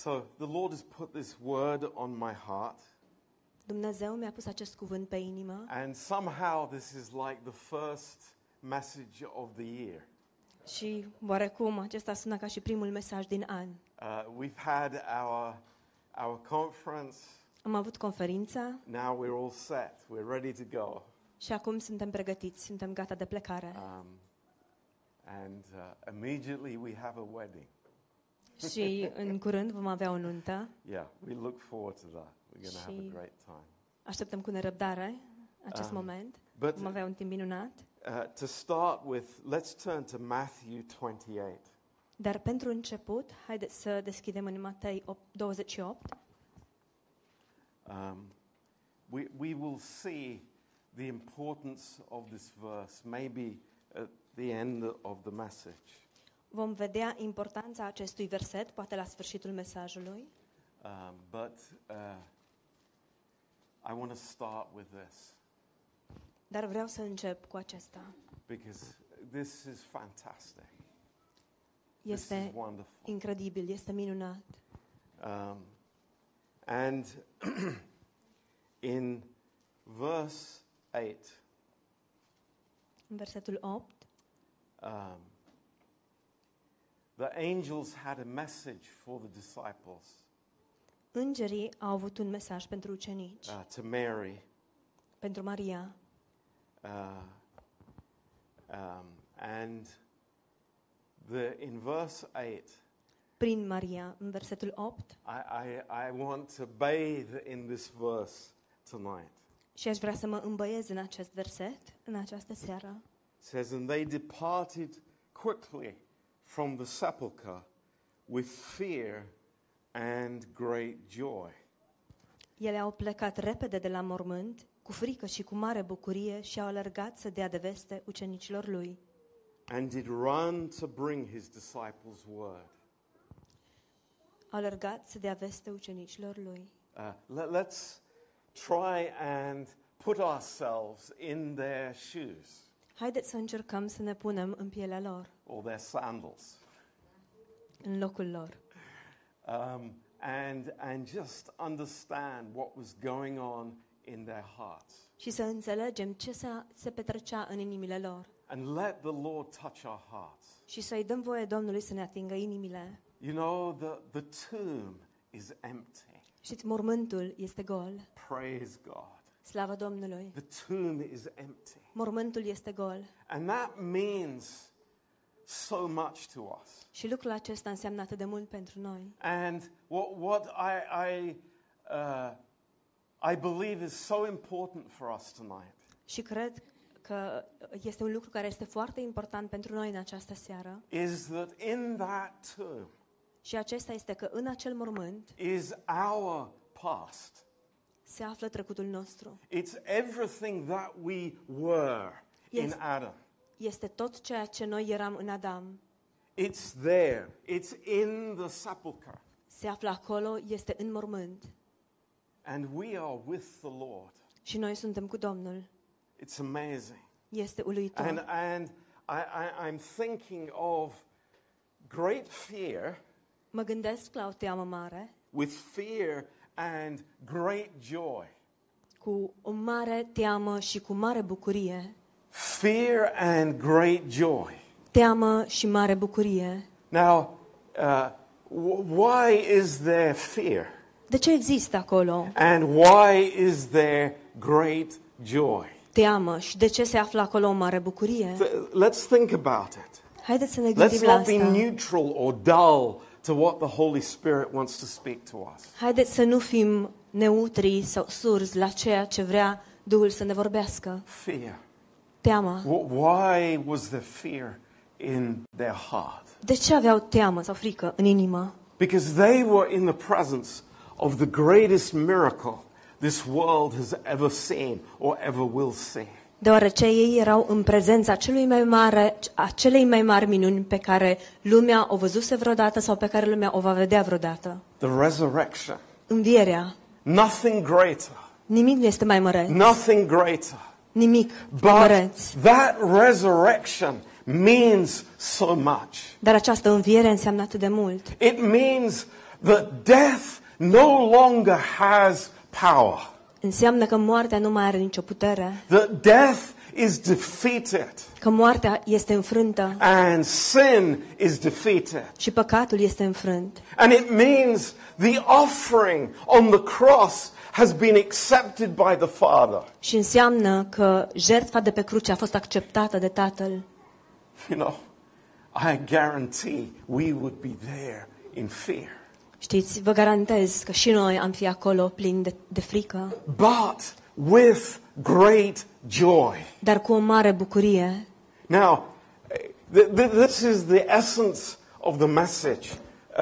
So the Lord has put this word on my heart, Dumnezeu mi-a pus acest cuvânt pe inimă and somehow this is like the first message of the year. și oarecum acesta sună ca și primul mesaj din an. Uh, we've had our our conference. Am avut conferința Now we're all set. We're ready to go. și acum suntem pregătiți, suntem gata de plecare. Um, and uh, immediately we have a wedding. Și în curând vom avea o nuntă. Yeah, we look forward to that. We're going to have a great time. Așteptăm cu nerăbdare acest Um, moment. But Vom avea un timp minunat. uh, to start with, let's turn to Matthew 28. Dar pentru început, haideți să deschidem în Matei 8, 28. Um, we, we will see the importance of this verse maybe at the end of the message. Vom vedea importanța acestui verset, poate la sfârșitul mesajului. Um, but uh, I want to start with this Dar vreau să încep cu acesta. because this is fantastic. This is Este wonderful. incredibil, este minunat. Um, and in verse 8, În versetul 8, um, the angels had a message for the disciples, îngerii au avut un mesaj pentru ucenici, uh, to Mary. pentru Maria. Uh, um, and the, in verse 8, Prin Maria, în versetul 8, I, I, I want to bathe in this verse tonight. și aș vrea să mă îmbăiez în acest verset, în această seară. It says, And they departed quickly from the sepulchre with fear and great joy. Ele au plecat repede de la mormânt, cu frică și cu mare bucurie și au alergat să dea de veste ucenicilor lui. And did run to bring his disciples word. Au alergat să dea veste ucenicilor lui. Uh, let, let's try and put ourselves in their shoes Haideți să încercăm să ne punem în pielea lor, or their sandals în locul lor. um, and, and just understand what was going on in their hearts. Și să înțelegem ce se, se petrecea în inimile lor. And let the Lord touch our hearts. Și să-i dăm voie Domnului să ne atingă inimile. You know, the, the tomb is empty. Știți, mormântul este gol. Praise God. Slavă Domnului. The tomb is empty. Mormântul este gol. And that means so much to us. Și lucrul acesta înseamnă atât de mult pentru noi. And what, what I, I, uh, I believe is so important for us tonight Și cred că este un lucru care este foarte important pentru noi în această seară. is that in that tomb Și acesta este că în acel mormânt is our past. Se află trecutul nostru. It's everything that we were in Yes. Adam. Este tot ceea ce noi eram în Adam. It's there. It's in the sepulchre. Se află acolo, este în mormânt. And we are with the Lord. Și noi suntem cu Domnul. It's amazing. Este uluitor. And, and I, I, I'm thinking of great fear, Mă gândesc la o teamă mare, with fear and great joy. cu o mare teamă și cu mare bucurie. Fear and great joy. Teamă și mare bucurie. Now, uh, w- why is there fear? De ce există acolo And why is there great joy? teamă și de ce se află acolo o mare bucurie? Th- let's think about it. Haideți să ne Let's gândim la not be asta. neutral or dull to what the Holy Spirit wants to speak to us. Haideți să nu fim neutri sau surzi la ceea ce vrea Duhul să ne vorbească. Fear. Teama. Why was there fear in their heart? De ce aveau teamă sau frică în inimă? Because they were in the presence of the greatest miracle this world has ever seen or ever will see. Deoarece ei erau în prezența celui mai mare, a celei mai mari minuni pe care lumea o văzuse vreodată sau pe care lumea o va vedea vreodată. The resurrection. Învierea. Nothing greater. Nimic nu este mai măreț. Nothing greater. Nimic But măreț. that resurrection means so much. Dar această înviere înseamnă atât de mult. It means that death no longer has power, Înseamnă că moartea nu mai are nicio putere, that death is defeated că moartea este înfrântă and sin is defeated. și păcatul este înfrânt. And it means the offering on the cross has been accepted by the Father. Și înseamnă că jertfa de pe cruce a fost acceptată de Tatăl. You know, I guarantee we would be there in fear. Știți, vă garantez că și noi am fi acolo plini de, de frică, But with great joy. dar cu o mare bucurie. Now, th- th- this is the essence of the message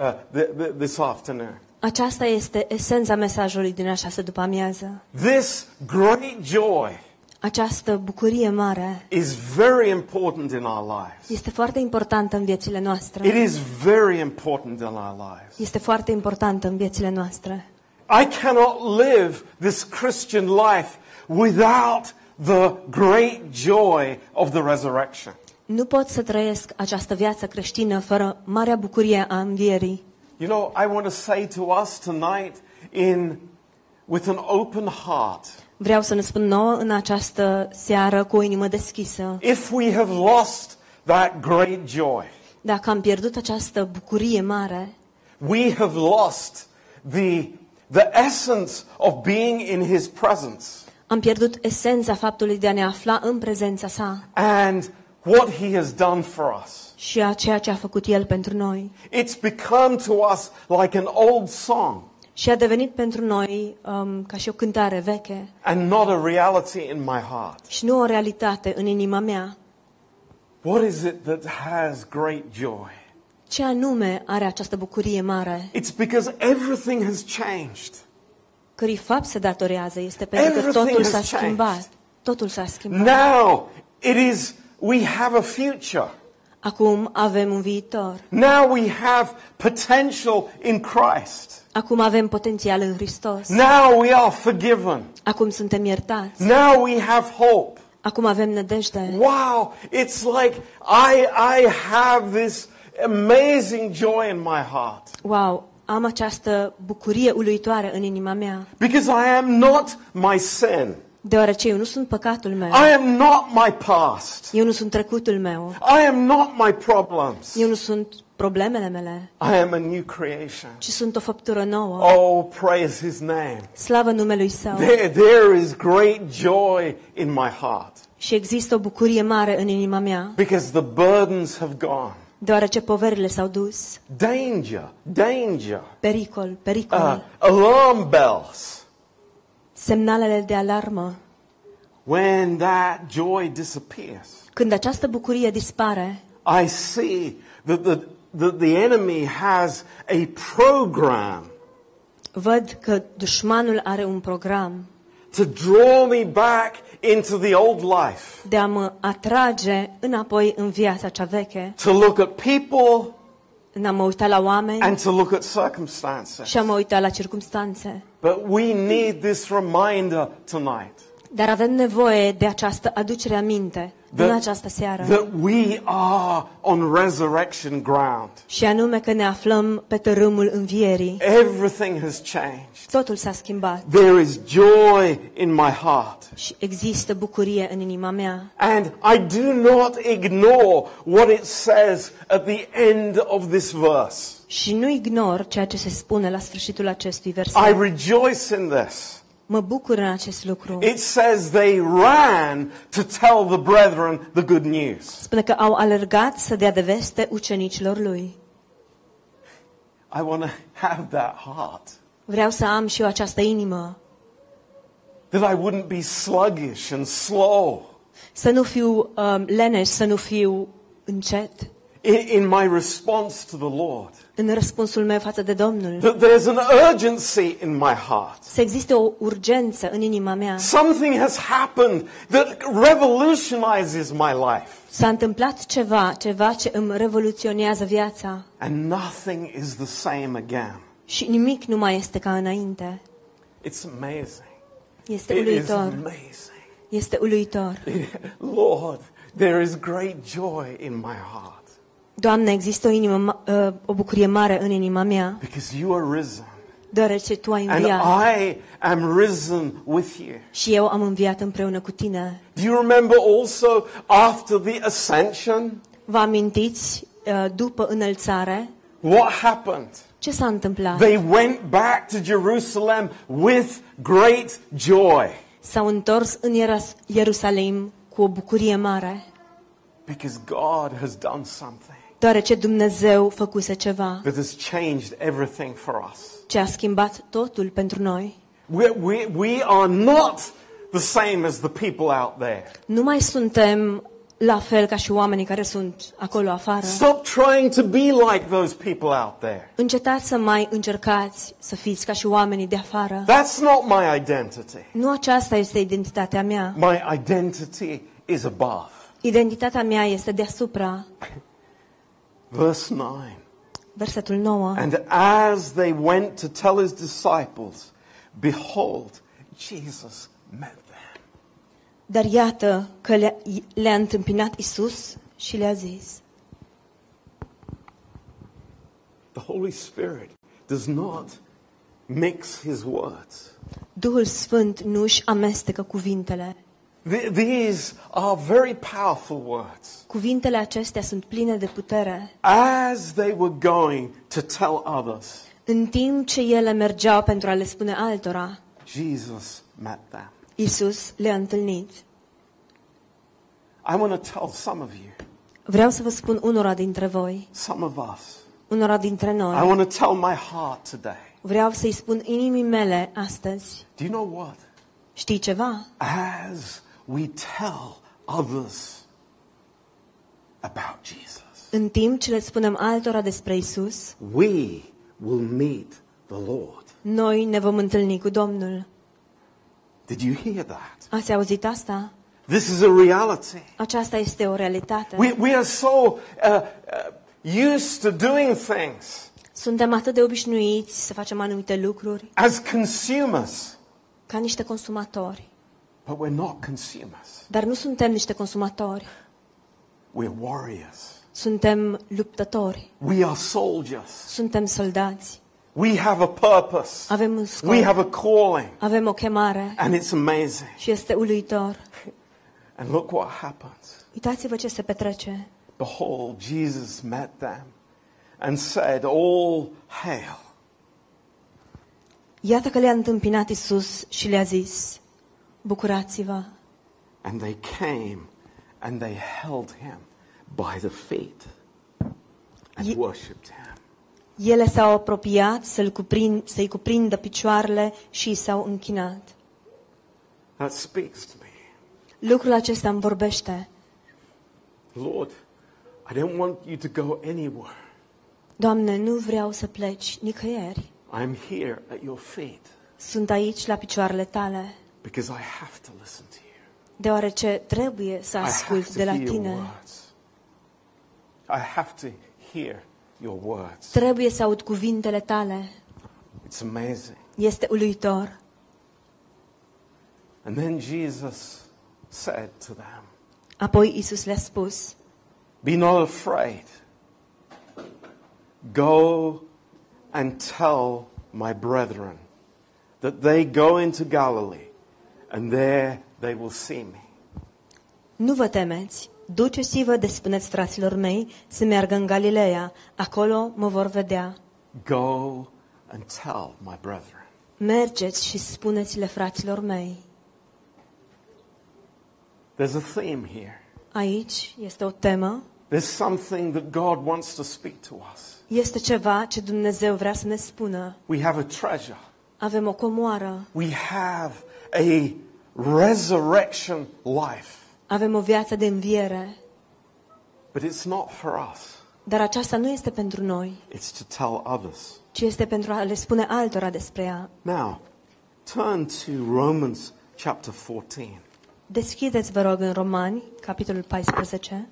uh, th- th- this afternoon. Aceasta este esența mesajului din această după amiază. This great joy Această bucurie mare is very important in our lives. este foarte importantă în viețile It noastre. is very important in our lives. Este foarte importantă în viețile noastre. I cannot live this Christian life without the great joy of the resurrection. Nu pot să trăiesc această viață creștină fără marea bucurie a învierii. You know, I want to say to us tonight in with an open heart. Vreau să ne spun nouă în această seară cu o inimă deschisă. If we have lost that great joy, Dacă am pierdut această bucurie mare, we have lost the, the essence of being in his presence am pierdut esența faptului de a ne afla în prezența sa and what he has done for us. și a ceea ce a făcut el pentru noi. It's become to us like an old song Și a devenit pentru noi um, ca și o cântare veche and not a reality in my heart. și nu o realitate în inima mea. What is it that has great joy? Ce anume are această bucurie mare? It's because everything has changed. Cărui fapt se datorează este pentru că Everything totul has s-a changed. schimbat. Totul s-a schimbat. Now it is, we have a future. Acum avem un viitor. Now we have potential in Christ. Acum avem potențial în Hristos. Now we are forgiven. Acum suntem iertați. Now we have hope. Acum avem nădejde. Wow, it's like I, I have this amazing joy in my heart Wow, am această bucurie uluitoare în inima mea, because I am not my sin. deoarece eu nu sunt păcatul meu. I am not my past. Eu nu sunt trecutul meu. I am not my problems. Eu nu sunt problemele mele, I am a new creation. ci sunt o făptură nouă. Oh, praise his name. Slavă numelui Său. There, there is great joy in my heart Și există o bucurie mare în inima mea, because the burdens have gone. deoarece poverile s-au dus. Danger, danger, Pericol, pericol. uh, alarm bells. Semnalele de alarmă. When that joy disappears, Când această bucurie dispare, I see that the, that the enemy has a program văd că dușmanul are un program to draw me back into the old life, de a mă atrage înapoi în viața cea veche, to look at people în a mă uita la oameni and to look at circumstances. și a mă uita la circumstanțe. But we need this reminder tonight Dar avem nevoie de această aducere aminte în that, această seară. that we are on resurrection ground. Și anume că ne aflăm pe tărâmul învierii. Everything has changed. Totul s-a schimbat There is joy in my heart. și există bucurie în inima mea. And I do not ignore what it says at the end of this verse. Și nu ignor ceea ce se spune la sfârșitul acestui I verset. rejoice in this. Mă bucur în acest lucru. It says they ran to tell the brethren the good news. Spune că au alergat să dea de veste ucenicilor lui. I want to have that heart. Vreau să am și eu această inimă. That I wouldn't be sluggish and slow Să nu fiu um, leneș, să nu fiu încet in, in my response to the Lord. În răspunsul meu față de Domnul. That there's an urgency in my heart. Să existe o urgență în inima mea. Something has happened that revolutionizes my life. S-a întâmplat ceva, ceva ce îmi revoluționează viața And nothing is the same again. și nimic nu mai este ca înainte. It's amazing. Este It is uluitor. amazing. Este uluitor. Lord, there is great joy in my heart. Doamne, există o, inimă, ma- uh, o bucurie mare în inima mea, because you are risen. deoarece Tu ai And înviat I am risen with you. și eu am înviat împreună cu Tine. Do you remember also after the ascension? Vă amintiți, uh, după înălțare, What happened? ce s-a întâmplat? They went back to Jerusalem with great joy S-au întors în Ieras- Ierusalim cu o bucurie mare, because God has done something deoarece Dumnezeu făcuse ceva that has changed everything for us. ce a schimbat totul pentru noi. We, we, we are not the same as the people out there. Nu mai suntem la fel ca și oamenii care sunt acolo afară. Stop trying to be like those people out there. Încetați să mai încercați să fiți ca și oamenii de afară. That's not my identity. Nu aceasta este identitatea mea. My identity is above. Identitatea mea este deasupra. Verse 9. Versetul 9. And as they went to tell his disciples, behold, Jesus met them. Dar iată că le- le-a întâmpinat Isus și le-a zis. The Holy Spirit does not mix his words. Duhul Sfânt nu își amestecă cuvintele. Th- These are very powerful words. Cuvintele acestea sunt pline de putere. As they were going to tell others, În timp ce ele mergeau pentru a le spune altora, Jesus met them. Isus le-a întâlnit. I want to tell some of you, Vreau să vă spun unora dintre voi, some of us, unora dintre I noi, want to tell my heart today. vreau să-i spun inimii mele astăzi. Do you know what? Știi ceva? As we tell others about Jesus, În timp ce le spunem altora despre Isus, we will meet the Lord. noi ne vom întâlni cu Domnul. Did you hear that? Ați auzit asta? This is a reality. Aceasta este o realitate. We, we are so uh, uh, used to doing things Suntem atât de obișnuiți să facem anumite lucruri as consumers, ca niște consumatori. But we're not consumers. Dar nu suntem niște consumatori, We're warriors. suntem luptători, We are soldiers. suntem soldați, We have a purpose. avem un scop, We have a calling. avem o chemare And it's amazing. și este uluitor. And look what happens. Uitați-vă ce se petrece. Behold, Jesus met them and said, All hail. Iată că le-a întâmpinat Isus și le-a zis, bucurați-vă. And they came and they held him by the feet and Ye- worshipped him. Ele s-au apropiat să-l cuprind, să-i cuprindă picioarele și i s-au închinat. That speaks to me. Lucrul acesta îmi vorbește. Lord, I don't want you to go anywhere. Doamne, nu vreau să pleci nicăieri. I'm here at your feet Sunt aici la picioarele tale, because I have to listen to you. deoarece trebuie să I have ascult to de la hear your tine. words. I have to hear your words. Trebuie să aud cuvintele tale. It's amazing. Este uluitor. And then Jesus said to them, Apoi Isus le-a spus, Be not afraid. Go and tell my brethren that they go into Galilee, and there they will see me. Nu vă temeți, duceți-vă de spuneți fraților mei să meargă în Galileea, acolo mă vor vedea. Go and tell my brethren. Mergeți și spuneți-le fraților mei. There's a theme here. Aici este o temă, There's something that God wants to speak to us. este ceva ce Dumnezeu vrea să ne spună. We have a treasure. Avem o comoară, We have a resurrection life. avem o viață de înviere, But it's not for us. dar aceasta nu este pentru noi, It's to tell others. ci este pentru a le spune altora despre ea. Now, turn to Romans chapter 14. Deschideți, vă rog, în Romani, capitolul 14,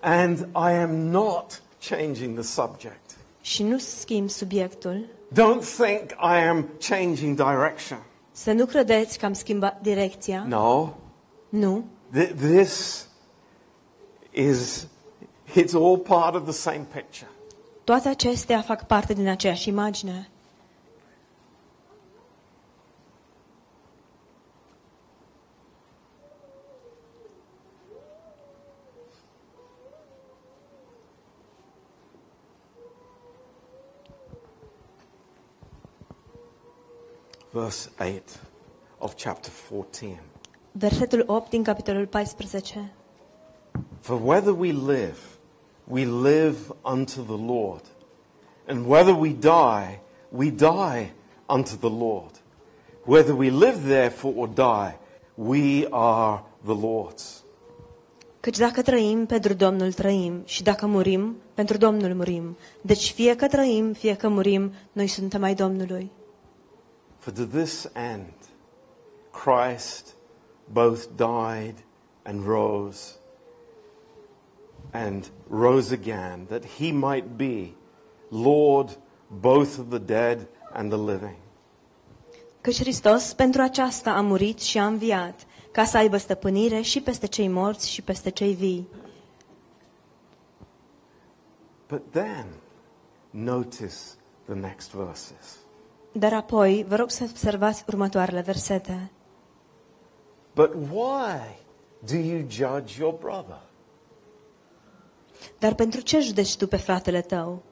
And I am not changing the subject. și nu schimb subiectul. Don't think I am changing direction. Să nu credeți că am schimbat direcția. No. Nu. Th- this is It's all part of the same picture. Toate acestea fac parte din aceeași imagine. Verse 8 of chapter 14. Versetul 8 din capitolul 14. For whether we live, we live unto the Lord. And whether we die, we die unto the Lord. Whether we live therefore or die, we are the Lord's. Căci dacă trăim, pentru Domnul trăim, și dacă murim, pentru Domnul murim. Deci fie că trăim, fie că murim, noi suntem ai Domnului. For to this end, Christ both died and rose, and rose again, that he might be Lord both of the dead and the living. Căci Hristos pentru aceasta a murit și a înviat, ca să aibă stăpânire și peste cei morți și peste cei vii. But then, notice the next verses. Dar apoi, vă rog să observați următoarele versete. But why do you judge your brother? Dar pentru ce judeci tu pe fratele tău?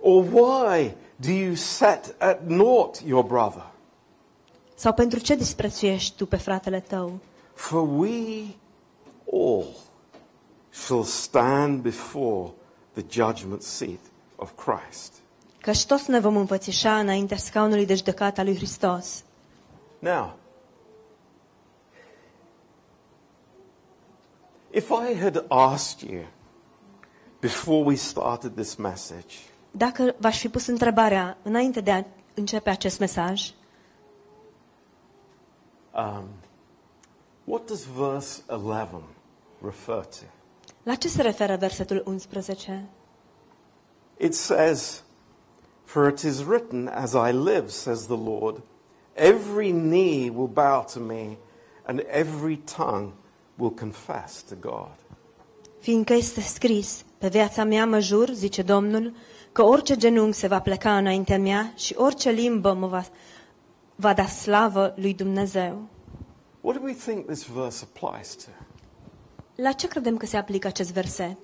Or why do you set at naught your brother? Sau pentru ce disprețuiești tu pe fratele tău? For we all shall stand before the judgment seat of Christ. Căci toți ne vom înfățișa înaintea scaunului de judecată al lui Hristos. Now, if I had asked you before we started this message, Dacă v-aș fi pus întrebarea înainte de a începe acest mesaj, um, what does verse 11 refer to? la ce se referă versetul 11? It says, For it is written, As I live, says the Lord, every knee will bow to me, and every tongue will confess to God. Fiindcă este scris, pe viața mea mă jur, zice Domnul, că orice genunchi se va pleca înaintea mea și orice limbă mă va, va da slavă lui Dumnezeu. What do we think this verse applies to? La ce credem că se aplică acest verset?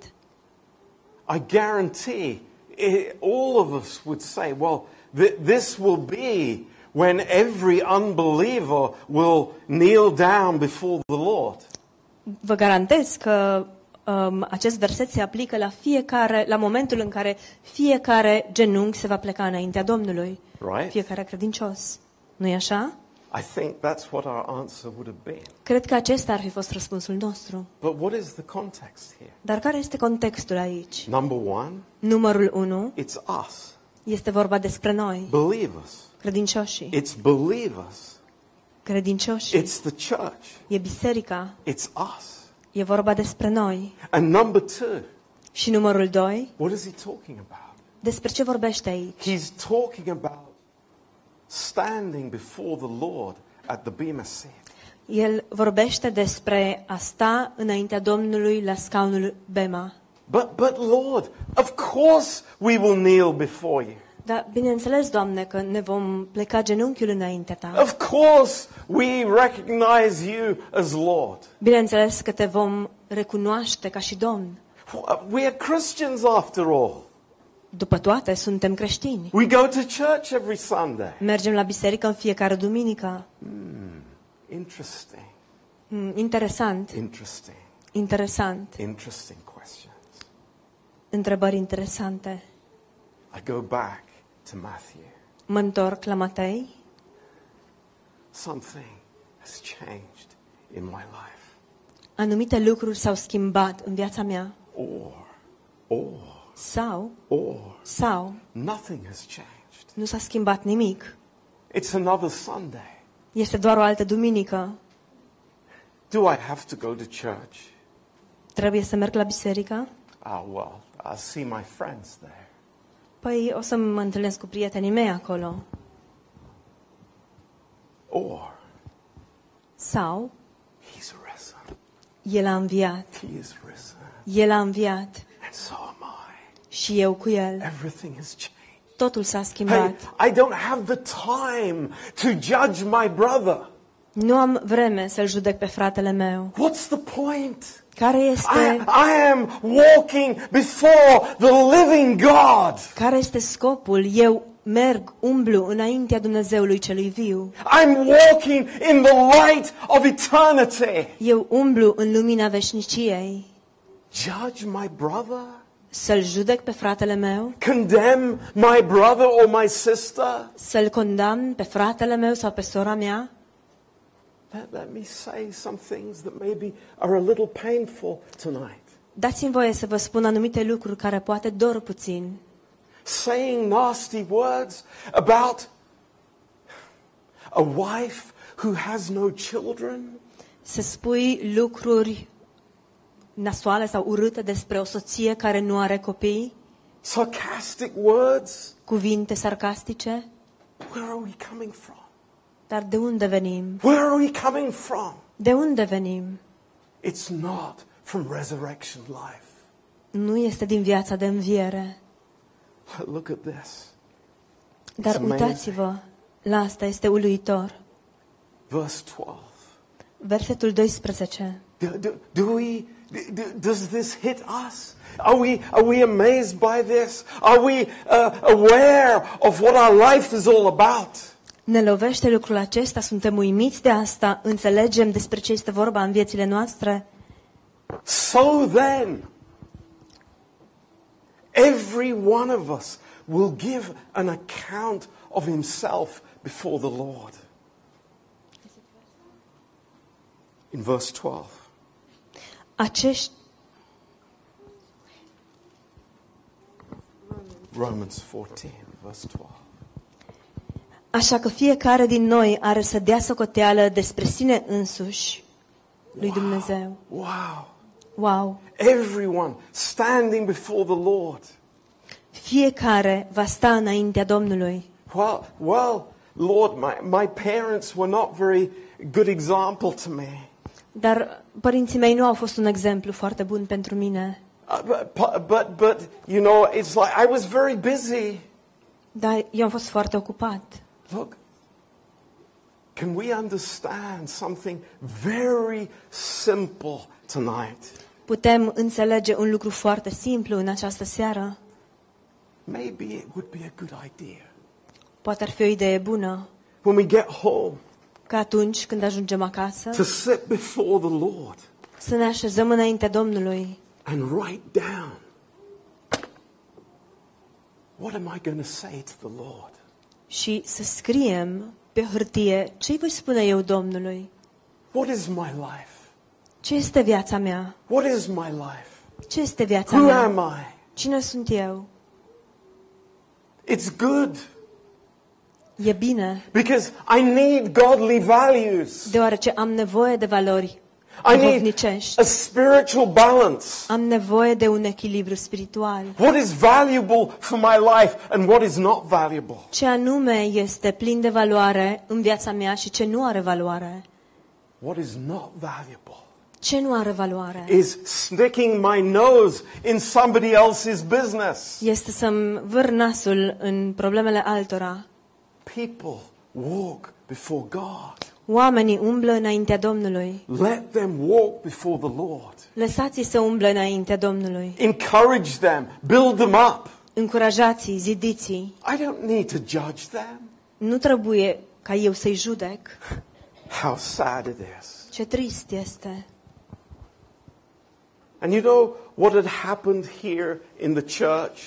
I guarantee it, all of us would say, well, th- this will be when every unbeliever will kneel down before the Lord. Vă garantez că um, acest verset se aplică la fiecare, la momentul în care fiecare genunchi se va pleca înaintea Domnului. Right? Fiecare credincios. nu e așa? I think that's what our answer would have been. Cred că acesta ar fi fost răspunsul nostru. But what is the context here? Dar care este contextul aici? Number one, Numărul 1 it's us, este vorba despre noi, believers. credincioșii. It's believers. Credincioșii. It's the church. E biserica. It's us. E vorba despre noi. And number two, Și numărul 2, what is he talking about? despre ce vorbește aici? He's talking about standing before the Lord at the Bema seat. El vorbește despre a sta înaintea Domnului la scaunul Bema. But, but Lord, of course we will kneel before you. Dar bineînțeles, Doamne, că ne vom pleca genunchiul înaintea Ta. Of course we recognize you as Lord. Bineînțeles că te vom recunoaște ca și Domn. We are Christians after all. După toate, suntem creștini. We go to church every Sunday. Mergem la biserică în fiecare duminică. Interesting. Mm, Interesant, Interesting. interesant. Interesting questions. Întrebări interesante. I go back to Matthew. Mă întorc la Matei. Something has changed in my life. Anumite lucruri s-au schimbat în viața mea. Or, or, Sau, or, sau, nothing has changed. nu s-a schimbat nimic. It's another Sunday. Este doar o altă duminică. Do I have to go to church? Trebuie să merg la biserică? Ah, well, I'll see my friends there. Păi o să mă întâlnesc cu prietenii mei acolo. Or, Sau, He's risen. El a înviat. He is risen. El a înviat. And so am I. Și eu cu el. Everything has changed. Totul s-a Hey, schimbat. I don't have the time to judge my brother. Nu am vreme să-l judec pe fratele meu. What's the point? Care I, este, I am walking before the living God. care este scopul? Eu merg, umblu înaintea Dumnezeului celui viu. I'm walking in the light of eternity. Eu umblu în lumina veșniciei. Judge my brother? Să-l judec pe fratele meu? Condemn my brother or my sister? Să-l condamn pe fratele meu sau pe sora mea? Let, let me say some things that maybe are a little painful tonight. Dați-mi voie să vă spun anumite lucruri care poate dor puțin. Saying nasty words about a wife who has no children, Să spui lucruri nasoale sau urâte despre o soție care nu are copii, sarcastic words. cuvinte sarcastice, Where are we coming from? dar de unde venim? Where are we coming from? De unde venim? It's not from resurrection life. Nu este din viața de înviere. Look at this. Dar It's amazing. uitați-vă, la asta este uluitor. Verse 12. Versetul 12. Do, do, do we, do, does this hit us? Are we, are we amazed by this? Are we uh, aware of what our life is all about? Ne lovește lucrul acesta? Suntem uimiți de asta? Înțelegem despre ce este vorba în viețile noastre? So then, every one of us will give an account of himself before the Lord. In verse 12. Acești, Romans 14, verse 12. așa că fiecare din noi are să dea socoteală despre sine însuși lui Dumnezeu. Wow. Wow! Everyone standing before the Lord. Fiecare va sta înaintea Domnului. Well, well, Lord, my, my parents were not very good example to me. Dar părinții mei nu au fost un exemplu foarte bun pentru mine. Uh, but, but, but, you know, it's like I was very busy. Dar eu am fost foarte ocupat. Look, can we understand something very simple tonight? Putem înțelege un lucru foarte simplu în această seară. Maybe it would be a good idea. Poate ar fi o idee bună When we get home, că atunci când ajungem acasă to sit before the Lord să ne așezăm înaintea Domnului and write down what am I going to say to the Lord? și să scriem pe hârtie ce îi voi spune eu Domnului. What is my life? Ce este viața mea? What is my life? Ce este viața Who mea? am I? Cine sunt eu? It's good E bine, because I need godly values. deoarece am nevoie de valori I need duhovnicești. a spiritual balance. Am nevoie de un echilibru spiritual. What is valuable for my life and what is not valuable? Ce anume este plin de valoare în viața mea și ce nu are valoare? What is not valuable Ce nu are valoare? is sticking my nose in somebody else's business. Este să-mi vâr nasul în problemele altora. People walk before God. Oamenii umblă înaintea Domnului. Let them walk before the Lord. Lăsați-i să umble înaintea Domnului. Encourage them, build them up. Încurajați-i, zidiți-i. I don't need to judge them. Nu trebuie ca eu să-i judec. How sad it is. Ce trist este. And you know what had happened here in the church?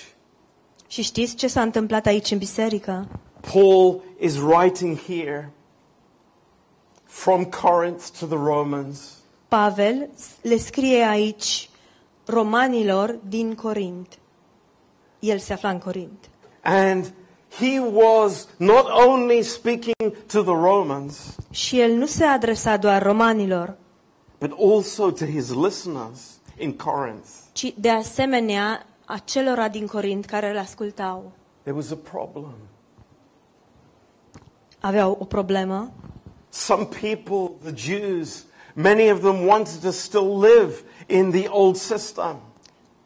Și știți ce s-a întâmplat aici în biserică? Paul is writing here from Corinth to the Romans. Pavel le scrie aici romanilor din Corint. El se afla în Corint. And he was not only speaking to the Romans, Și el nu se adresa doar romanilor, but also to his listeners in Corinth. ci de asemenea acelora din Corint care îl ascultau. There was a problem. Aveau o problemă. Some people, the Jews, many of them wanted to still live in the old system.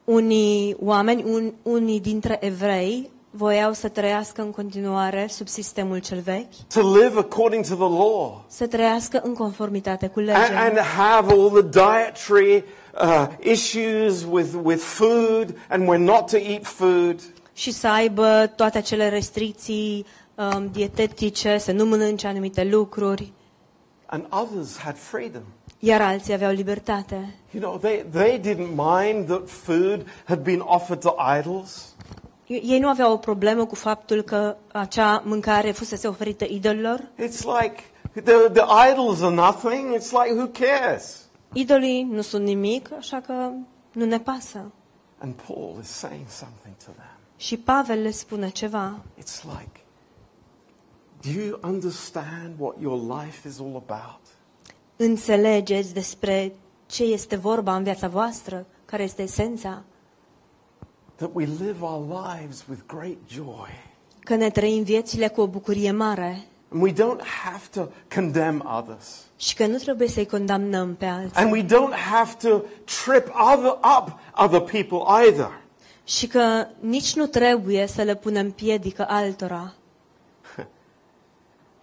Unii oameni, un, unii dintre evrei, voiau să trăiască în continuare sub sistemul cel vechi, to live according to the law, să trăiască în conformitate cu and, legea and have all the dietary uh, issues with, with food, and we're not to eat food. și să aibă toate acele restricții um, dietetice, să nu mănânce anumite lucruri, And others had freedom. iar alții aveau libertate. You know, they, they didn't mind that food had been offered to idols. Ei nu aveau o problemă cu faptul că acea mâncare fusese oferită idolilor. It's like the, the idols are nothing. It's like, who cares? Idolii nu sunt nimic, așa că nu ne pasă. And Paul is saying something to them. Și Pavel le spune ceva. It's like, do you understand what your life is all about? Înțelegeți despre ce este vorba în viața voastră, care este esența, That we live our lives with great joy. că ne trăim viețile cu o bucurie mare And we don't have to condemn others. și că nu trebuie să-i condamnăm pe alții And we don't have to trip other up other people either. și că nici nu trebuie să le punem piedică altora.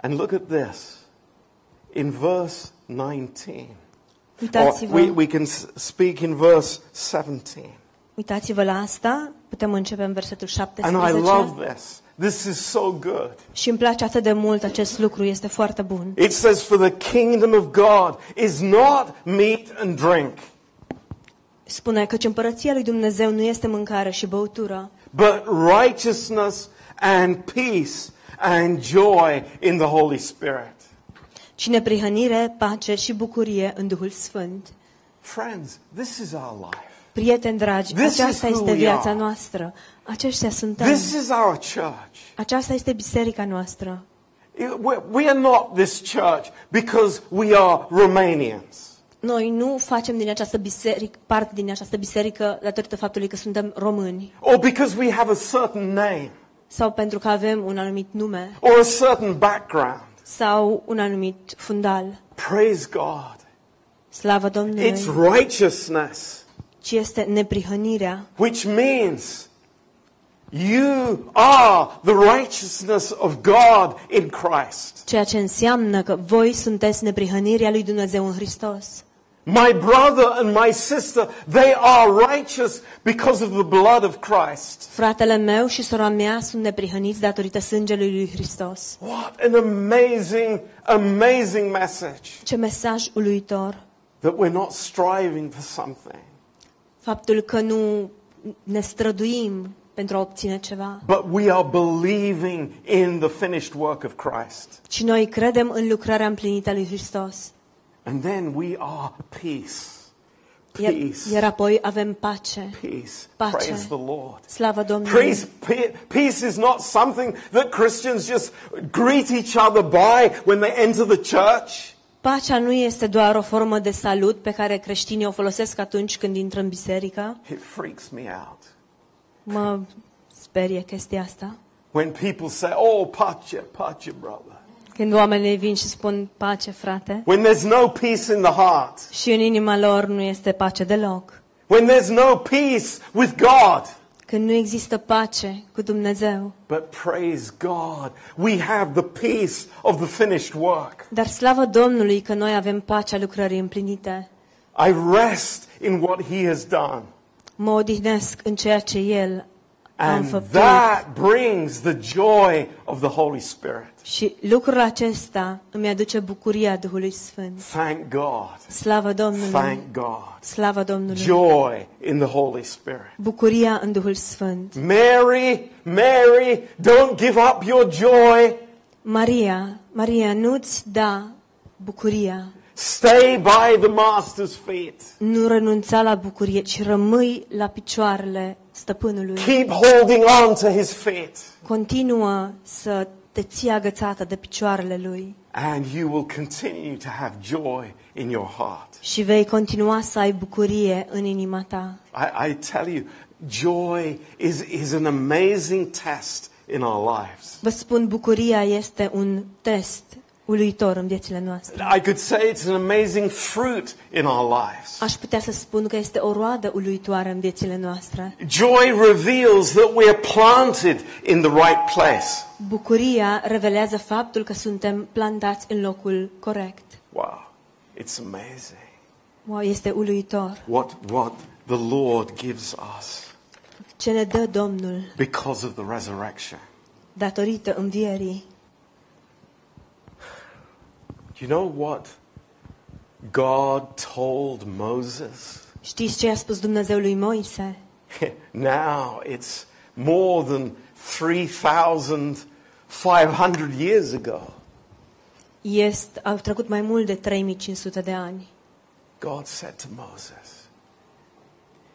And look at this. In verse 19. Or Uitați-vă, we, we can s- speak in verse 17. uitați-vă la asta, putem începe în versetul And I 17. love this. This is so good. Și îmi place atât de mult acest lucru, este foarte bun. It says, For the kingdom of God is not meat and drink, Spune că împărăția lui Dumnezeu nu este mâncare și băutură, but righteousness and peace and joy in the Holy Spirit. ci neprihănire, pace și bucurie în Duhul Sfânt. Friends, this is our life. Prieteni dragi, This aceasta is who este we viața are. noastră. Aceștia suntem. This is our church. Aceasta este biserica noastră. It- we- We are not this church because we are Romanians. Noi nu facem din această biserică, parte din această biserică datorită faptului că suntem români or because we have a certain name sau pentru că avem un anumit nume or a certain background. sau un anumit fundal. Praise God. Slavă Domnului! It's righteousness, Ci este neprihănirea, which means you are the righteousness of God in Christ. ceea ce înseamnă că voi sunteți neprihănirea lui Dumnezeu în Hristos. My brother and my sister, they are righteous because of the blood of Christ. Fratele meu și sora mea sunt neprihăniți datorită sângelui lui Hristos. What an amazing, amazing message Ce mesaj uluitor! that we're not striving for something, Faptul că nu ne străduim pentru a obține ceva, but we are believing in the finished work of Christ. ci noi credem în lucrarea împlinită a lui Hristos. And then we are peace. Peace. iar apoi avem pace. Peace. Pace. Praise the Lord. Slavă Domnului! Peace, peace is not something that Christians just greet each other by when they enter the church. Pacea nu este doar o formă de salut pe care creștinii o folosesc atunci când intră în biserică. It freaks me out. Mă sperie chestia asta. When people say, oh, pace, pace, brother. Când oamenii vin și spun pace, frate, When there's no peace in the heart. și în inima lor nu este pace deloc. When there's no peace with God. Când nu există pace cu Dumnezeu. But praise God, we have the peace of the finished work. Dar slavă Domnului că noi avem pacea lucrării împlinite. I rest in what He has done. Mă odihnesc în ceea ce El a And înfăptuit. that brings the joy of the Holy Spirit. Și lucrul acesta îmi aduce bucuria Duhului Sfânt. Thank God. Slavă Domnului! Thank God. Slavă Domnului! Joy in the Holy Spirit. Bucuria în Duhul Sfânt. Mary, Mary, don't give up your joy. Maria, Maria, nu-ți da bucuria. Stay by the Master's feet. Nu renunța la bucurie, ci rămâi la picioarele stăpânului. Keep holding on to His feet. Continuă să te ții agățată de picioarele lui And you will continue to have joy in your heart. și vei continua să ai bucurie în inima ta. I, I tell you, joy is, is an amazing test in our lives. Vă spun, bucuria este un test uluitor în viețile noastre. I could say it's an amazing fruit in our lives. Aș putea să spun că este o roadă uluitoare în viețile noastre. Joy reveals that we are planted in the right place. Bucuria revelează faptul că suntem plantați în locul corect. Wow, it's amazing Wow, este uluitor. what, what the Lord gives us Ce ne dă Domnul because of the resurrection. datorită învierii. Do you know what God told Moses? Știți ce a spus Dumnezeu lui Moise? now it's more than 3,500 years ago. Este, au trecut mai mult de 3500 de ani. God said to Moses,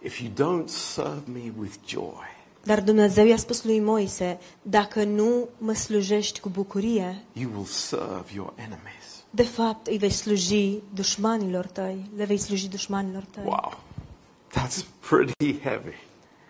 If you don't serve me with joy, Dar Dumnezeu i-a spus lui Moise, dacă nu mă slujești cu bucurie, you will serve your enemies. De fapt îi vei sluji dușmanilor tăi, le vei sluji dușmanilor tăi. Wow, that's pretty heavy.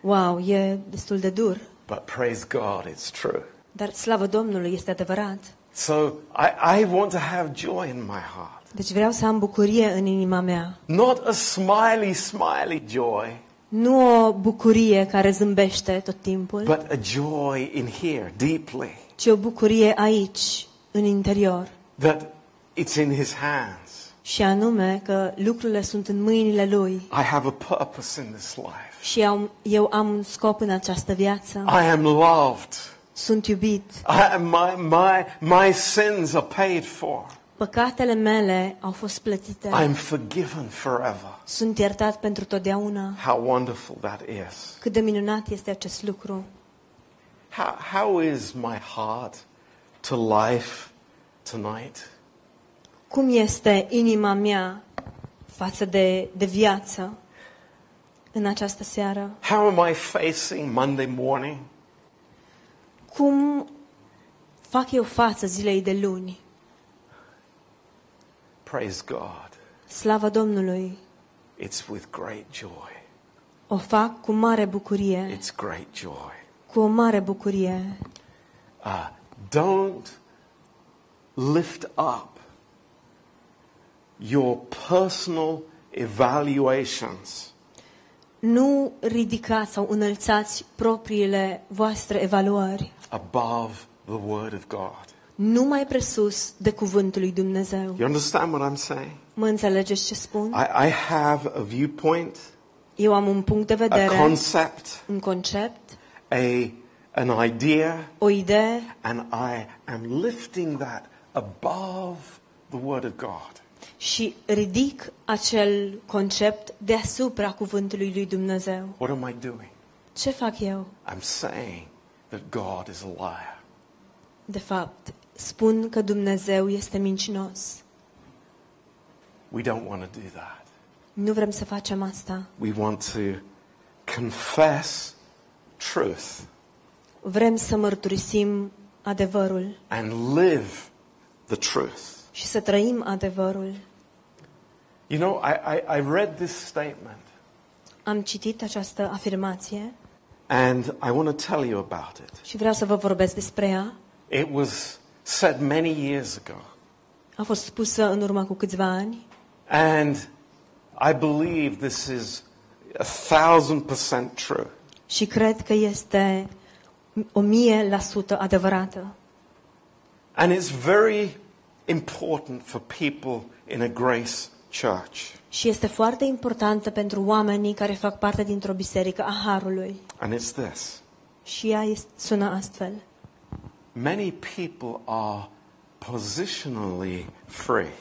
Wow, e destul de dur, But praise God, it's true. dar slavă Domnului este adevărat. So I, I want to have joy in my heart. Deci vreau să am bucurie în inima mea. Not a smiley, smiley joy, Nu o bucurie care zâmbește tot timpul, but a joy in here, deeply, ci o bucurie aici, în interior. that it's in His hands. Și anume că lucrurile sunt în mâinile Lui I have a purpose in this life. și eu, eu am un scop în această viață. I am loved. Sunt iubit. I, my, my, my sins are paid for. Păcatele mele au fost plătite. I am forgiven forever. Sunt iertat pentru totdeauna. How wonderful that is. Cât de minunat este acest lucru. How, how is my heart to life tonight? Cum este inima mea față de, de viață în această seară? How am I facing Monday morning? Cum fac eu față zilei de luni? Praise God. Slavă Domnului! It's with great joy. O fac cu mare bucurie, It's great joy. cu o mare bucurie. Uh, don't lift up your personal evaluations Nu ridicați sau înălțați propriile voastre evaluări, above the Word of God. nu mai presus de cuvântul lui Dumnezeu. You understand what I'm saying? Mă înțelegeți ce spun? I, I have a viewpoint, Eu am un punct de a vedere, concept, un concept, a, an idea, o idee and I am lifting that above the Word of God. Și ridic acel concept deasupra cuvântului lui Dumnezeu. What am I doing? Ce fac eu? I'm saying that God is a liar. De fapt, spun că Dumnezeu este mincinos. We don't want to do that. Nu vrem să facem asta. We want to confess truth Vrem să mărturisim adevărul and live the truth. și să trăim adevărul. You know, I, I, I read this statement Am citit această afirmație and I want to tell you about it. și vreau să vă vorbesc despre ea. It was said many years ago, A fost spusă în urmă cu câțiva ani and I believe this is a thousand percent true. și cred că este o mie la sută adevărată. And it's very important for people in a grace church. Și este foarte importantă pentru oamenii care fac parte dintr-o biserică a Harului. And it's this Și ea este, sună astfel. many people are positionally free,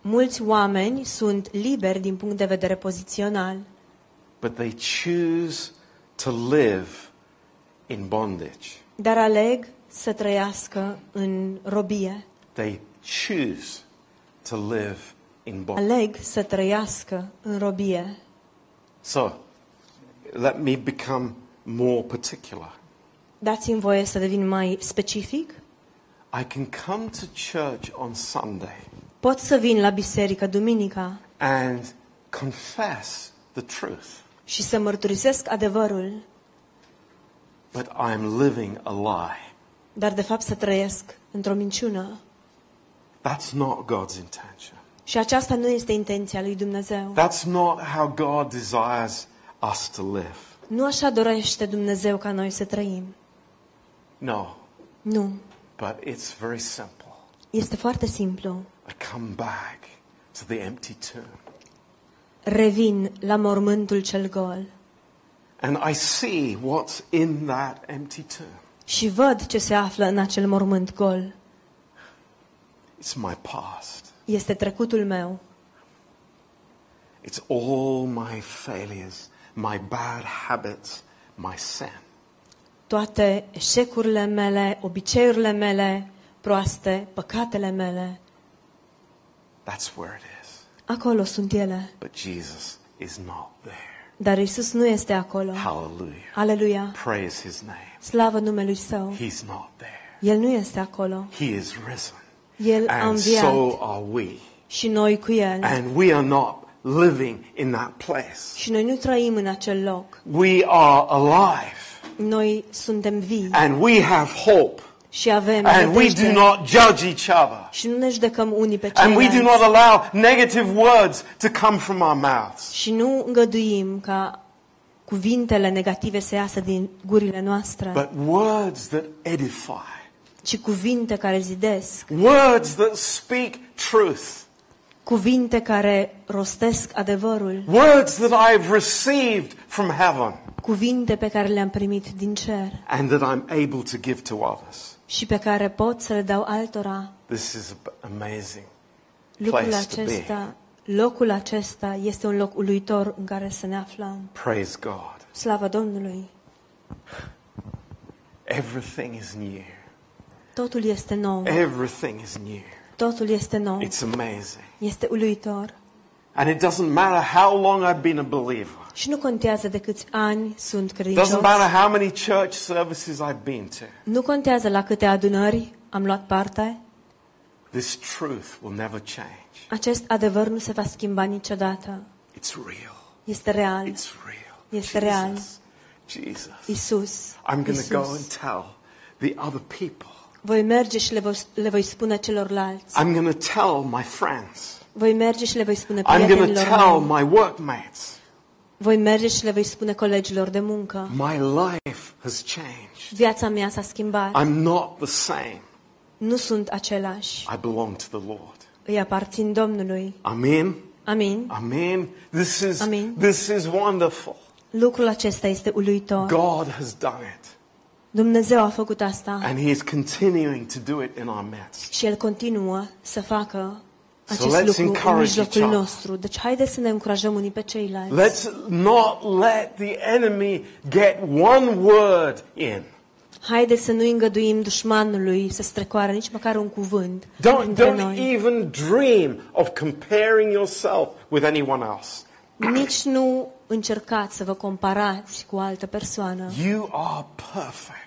Mulți oameni sunt liberi din punct de vedere pozițional, but they choose to live in bondage. dar aleg să trăiască în robie. They choose to live in bondage. Aleg să trăiască în robie. So, let me become more particular. Dați-mi voie să devin mai specific. I can come to church on Sunday Pot să vin la biserică duminica and confess the truth, și să mărturisesc adevărul, but I am living a lie. dar de fapt să trăiesc într-o minciună. That's not God's intention. Și aceasta nu este intenția lui Dumnezeu. That's not how God desires us to live. Nu așa dorește Dumnezeu ca noi să trăim. No, Nu. but it's very simple. Este foarte simplu. I come back to the empty tomb Revin la mormântul cel gol and I see what's in that empty tomb. și văd ce se află în acel mormânt gol. It's my past. Este trecutul meu. It's all my failures, my bad habits, my sin. Toate eșecurile mele, obiceiurile mele proaste, păcatele mele, That's where it is. acolo sunt ele. But Jesus is not there. Dar Isus nu este acolo. Hallelujah. Aleluia! Praise his name. Slavă numelui Său. He's not there. El nu este acolo. He is risen. El a And înviat so are we. și noi cu El. And we are not living in that place. Și noi nu trăim în acel loc. We are alive. Noi suntem vii And we have hope. și avem And we nădejde. do not judge each other. și nu ne judecăm unii pe And we do ceilalți. not allow negative words to come from our mouths. Și nu îngăduim ca cuvintele negative să iasă din gurile noastre, But words that edify. Ci cuvinte care zidesc, Words that speak truth. cuvinte care rostesc adevărul, Words that I have received from heaven cuvinte pe care le-am primit din cer and that I'm able to give to others. și pe care pot să le dau altora. This is amazing. Lucrul Place to be. acesta, locul acesta este un loc uluitor în care să ne aflăm. Praise God. Slavă Domnului! Everything is new. Totul este nou. Everything is new. Totul este nou. It's amazing. Este uluitor. And it doesn't matter how long I've been a believer. Și nu contează de câți ani sunt It credincios. doesn't matter how many church services I've been to. Nu contează la câte adunări am luat parte. This truth will never change. Acest adevăr nu se va schimba niciodată. It's real. Este real. It's real. Este real. Jesus. Jesus. Isus. I'm going to go and Isus. tell the other people. Voi merge și le voi, le voi spune celorlalți. I'm going to tell my friends. Voi merge și le voi spune I'm going to prietenilor tell mei. my workmates. Voi merge și le voi spune colegilor de muncă. My life has changed. Viața mea s-a schimbat. I'm not the same. Nu sunt același. I belong to the Lord. Îi aparțin Domnului. Amen. Amin. Amen. This is Amen. this is wonderful. Lucrul acesta este uluitor. God has done it. Dumnezeu a făcut asta And he is continuing to do it in our midst. și El continuă să facă So acest let's lucru în encourage mijlocul each other. nostru. Deci haideți să ne încurajăm unii pe ceilalți. Let's not let the enemy get one word in. Haideți să nu îngăduim dușmanului să strecoare nici măcar un cuvânt Don't, dintre don't noi. even dream of comparing yourself with anyone else. Nici nu încercați să vă comparați cu o altă persoană. You are perfect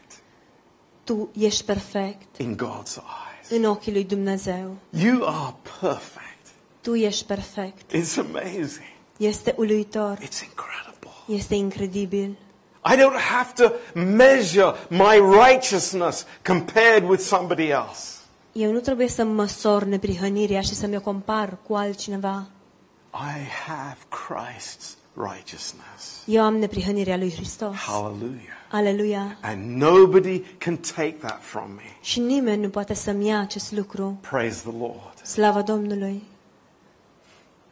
Tu ești perfect in God's eyes. în ochii lui Dumnezeu. You are perfect. Tu ești perfect. It's amazing. Este uluitor. It's incredible. Este incredibil. I don't have to measure my righteousness compared with somebody else. Eu nu trebuie să măsor neprihănirea și să mi-o compar cu altcineva. I have Christ's righteousness. Eu am neprihănirea lui Hristos. Hallelujah. Aleluia. And nobody can take that from me. Și nimeni nu poate să-mi ia acest lucru. Praise the Lord. Slavă Domnului.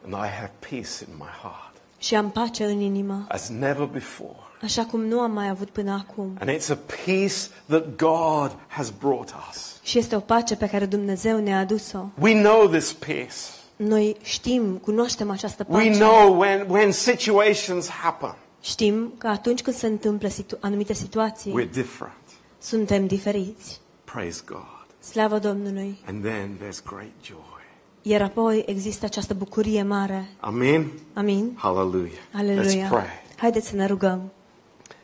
And I have peace in my heart Și am pace în inimă, as never before. așa cum nu am mai avut până acum. And it's a peace that God has brought us. Și este o pace pe care Dumnezeu ne-a adus-o. We know this peace. Noi știm, cunoaștem această We pace. know when, when situations happen, Știm că atunci când se întâmplă situ- anumite situații, we're different. suntem diferiți. Praise God. Slavă Domnului. And then there's great joy. Iar apoi există această bucurie mare. Amen. Amin. Hallelujah. Let's Aleluia. pray. Haideți să ne rugăm.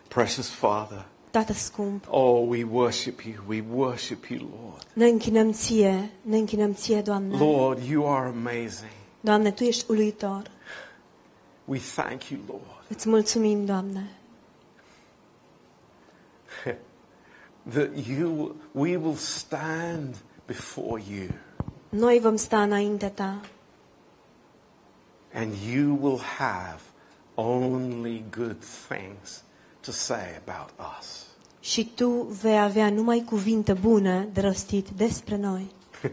Precious Father, Tată scump, oh, we worship you. We worship you, Lord. ne închinăm ție, ne închinăm ție, Doamne. Lord, you are amazing. Doamne, Tu ești uluitor. We thank you, Lord, Îți mulțumim, Doamne, that you we will stand before you Noi vom sta înaintea ta and you will have only good things to say about us. și tu vei avea numai cuvinte bune de rostit despre noi.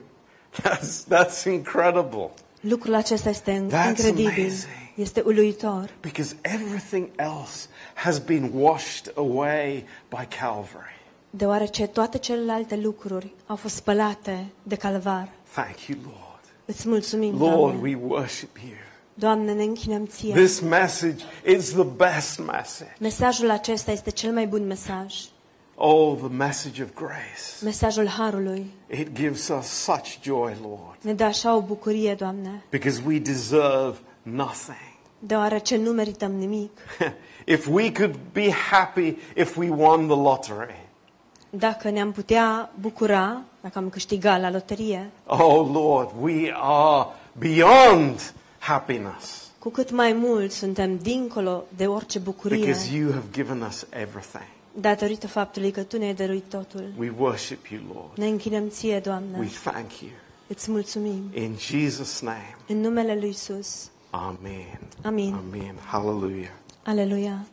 That's, that's incredible Lucrul acesta este That's incredibil, amazing. este uluitor, because everything else has been washed away by Calvary. deoarece toate celelalte lucruri au fost spălate de calvar. Thank you, Lord. Îți mulțumim, Lord, Doamne. we worship you. Doamne, ne închinăm ție. This message is the best message. Mesajul acesta este cel mai bun mesaj. Oh, the message of grace. Mesajul Harului It gives us such joy, Lord, ne dă așa o bucurie, Doamne, because we deserve nothing. deoarece nu merităm nimic. if we could be happy if we won the lottery, Dacă ne-am putea bucura, dacă am câștigat la loterie, oh Lord, we are beyond happiness cu cât mai mult suntem dincolo de orice bucurie, because you have given us everything. datorită faptului că Tu ne-ai dăruit totul. We worship you, Lord. Ne închinăm ție, Doamne. We thank you. Îți mulțumim. In Jesus' name, În numele Lui Isus. Amen. Amin. Amen. Hallelujah. Aleluia.